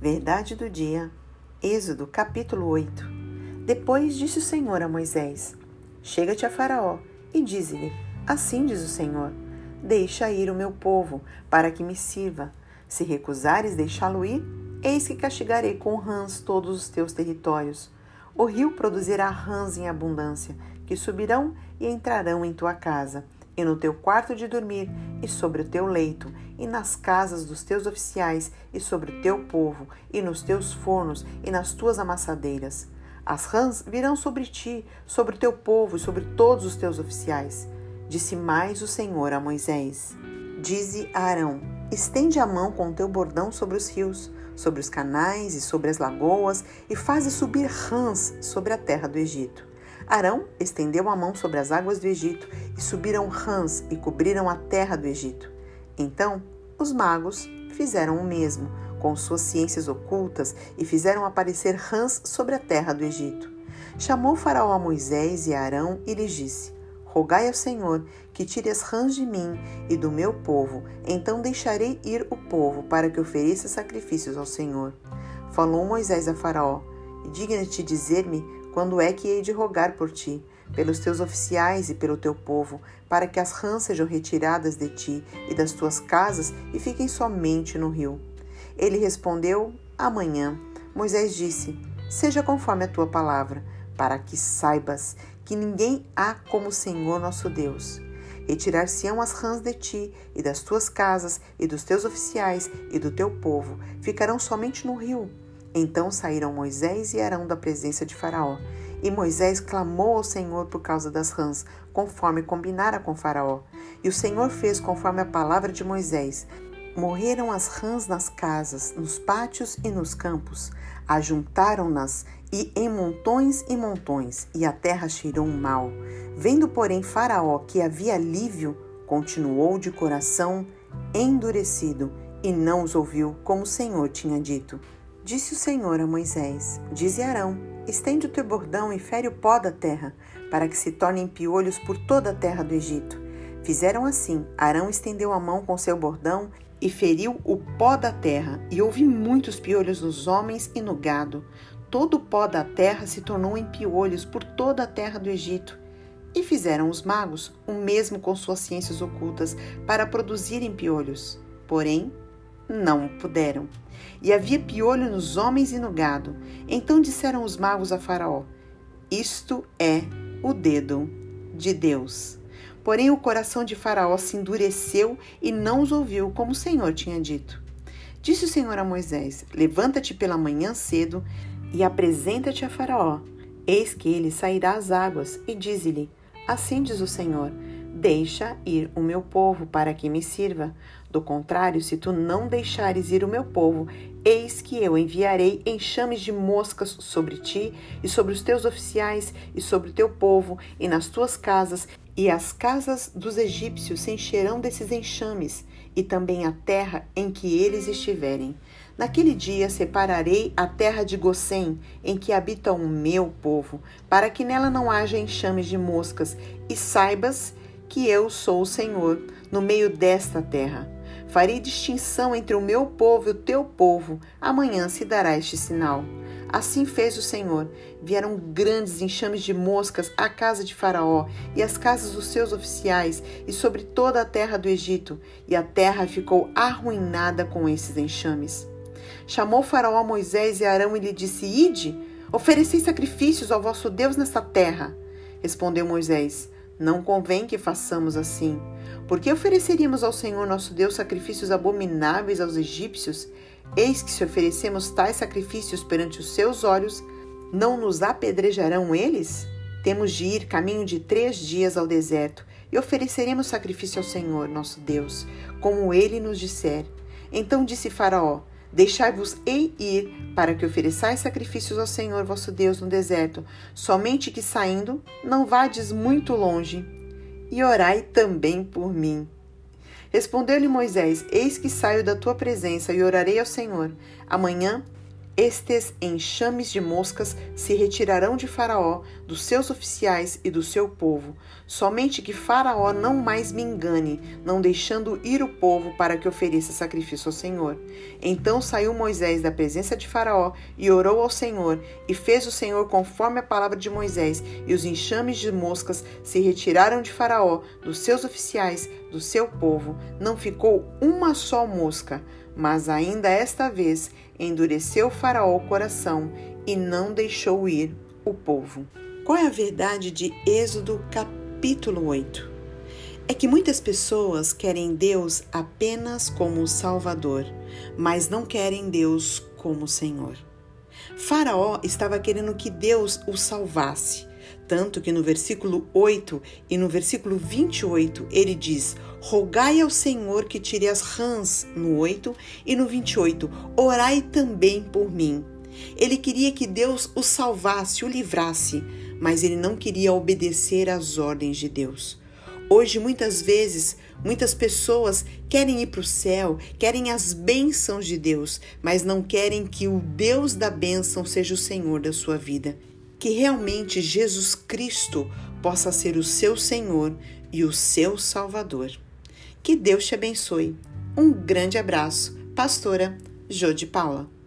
Verdade do dia. Êxodo, capítulo 8. Depois disse o Senhor a Moisés: Chega-te a Faraó e dize-lhe: Assim diz o Senhor: Deixa ir o meu povo, para que me sirva. Se recusares deixá-lo ir, eis que castigarei com rãs todos os teus territórios. O rio produzirá rãs em abundância, que subirão e entrarão em tua casa e no teu quarto de dormir, e sobre o teu leito, e nas casas dos teus oficiais, e sobre o teu povo, e nos teus fornos, e nas tuas amassadeiras. As rãs virão sobre ti, sobre o teu povo e sobre todos os teus oficiais. Disse mais o Senhor a Moisés: Dize a Arão: Estende a mão com o teu bordão sobre os rios, sobre os canais e sobre as lagoas, e faze subir rãs sobre a terra do Egito. Arão estendeu a mão sobre as águas do Egito e subiram rãs e cobriram a terra do Egito. Então os magos fizeram o mesmo com suas ciências ocultas e fizeram aparecer rãs sobre a terra do Egito. Chamou Faraó a Moisés e a Arão e lhes disse: Rogai ao Senhor que tire as rãs de mim e do meu povo, então deixarei ir o povo para que ofereça sacrifícios ao Senhor. Falou Moisés a Faraó: Digna-te dizer-me quando é que hei de rogar por ti, pelos teus oficiais e pelo teu povo, para que as rãs sejam retiradas de ti e das tuas casas e fiquem somente no rio? Ele respondeu: Amanhã. Moisés disse: Seja conforme a tua palavra, para que saibas que ninguém há como o Senhor nosso Deus. Retirar-se-ão as rãs de ti e das tuas casas e dos teus oficiais e do teu povo, ficarão somente no rio então saíram Moisés e Arão da presença de Faraó. E Moisés clamou ao Senhor por causa das rãs, conforme combinara com Faraó. E o Senhor fez conforme a palavra de Moisés. Morreram as rãs nas casas, nos pátios e nos campos. Ajuntaram-nas e em montões e montões, e a terra cheirou mal. Vendo, porém, Faraó que havia alívio, continuou de coração endurecido e não os ouviu, como o Senhor tinha dito. Disse o Senhor a Moisés: Dize Arão: Estende o teu bordão e fere o pó da terra, para que se tornem piolhos por toda a terra do Egito. Fizeram assim: Arão estendeu a mão com seu bordão e feriu o pó da terra, e houve muitos piolhos nos homens e no gado. Todo o pó da terra se tornou em piolhos por toda a terra do Egito. E fizeram os magos o mesmo com suas ciências ocultas para produzirem piolhos. Porém, não puderam. E havia piolho nos homens e no gado. Então disseram os magos a Faraó: Isto é o dedo de Deus. Porém, o coração de Faraó se endureceu e não os ouviu, como o Senhor tinha dito. Disse o Senhor a Moisés: Levanta-te pela manhã cedo e apresenta-te a Faraó. Eis que ele sairá às águas, e dize-lhe: Assim diz o Senhor: Deixa ir o meu povo para que me sirva. Do contrário, se tu não deixares ir o meu povo, eis que eu enviarei enxames de moscas sobre ti e sobre os teus oficiais e sobre o teu povo e nas tuas casas, e as casas dos egípcios se encherão desses enxames, e também a terra em que eles estiverem. Naquele dia separarei a terra de Gosém, em que habita o meu povo, para que nela não haja enxames de moscas, e saibas que eu sou o Senhor no meio desta terra. Farei distinção entre o meu povo e o teu povo. Amanhã se dará este sinal. Assim fez o Senhor. Vieram grandes enxames de moscas à casa de Faraó e às casas dos seus oficiais e sobre toda a terra do Egito, e a terra ficou arruinada com esses enxames. Chamou Faraó Moisés e Arão e lhe disse: Ide, oferecei sacrifícios ao vosso Deus nesta terra. Respondeu Moisés: não convém que façamos assim. Porque ofereceríamos ao Senhor nosso Deus sacrifícios abomináveis aos egípcios? Eis que se oferecemos tais sacrifícios perante os seus olhos, não nos apedrejarão eles? Temos de ir caminho de três dias ao deserto e ofereceremos sacrifício ao Senhor nosso Deus, como ele nos disser. Então disse Faraó: Deixai-vos ei ir, para que ofereçais sacrifícios ao Senhor vosso Deus no deserto, somente que saindo não vades muito longe, e orai também por mim. Respondeu-lhe Moisés: Eis que saio da tua presença e orarei ao Senhor. Amanhã estes enxames de moscas se retirarão de Faraó, dos seus oficiais e do seu povo. Somente que Faraó não mais me engane, não deixando ir o povo para que ofereça sacrifício ao Senhor. Então saiu Moisés da presença de Faraó e orou ao Senhor, e fez o Senhor conforme a palavra de Moisés, e os enxames de moscas se retiraram de Faraó, dos seus oficiais, do seu povo. Não ficou uma só mosca. Mas ainda esta vez endureceu Faraó o coração e não deixou ir o povo. Qual é a verdade de Êxodo capítulo 8? É que muitas pessoas querem Deus apenas como Salvador, mas não querem Deus como Senhor. Faraó estava querendo que Deus o salvasse, tanto que no versículo 8 e no versículo 28 ele diz: Rogai ao Senhor que tire as rãs, no 8 e no 28, orai também por mim. Ele queria que Deus o salvasse, o livrasse, mas ele não queria obedecer às ordens de Deus. Hoje, muitas vezes, muitas pessoas querem ir para o céu, querem as bênçãos de Deus, mas não querem que o Deus da bênção seja o Senhor da sua vida que realmente Jesus Cristo possa ser o seu Senhor e o seu Salvador. Que Deus te abençoe. Um grande abraço, Pastora Jô de Paula.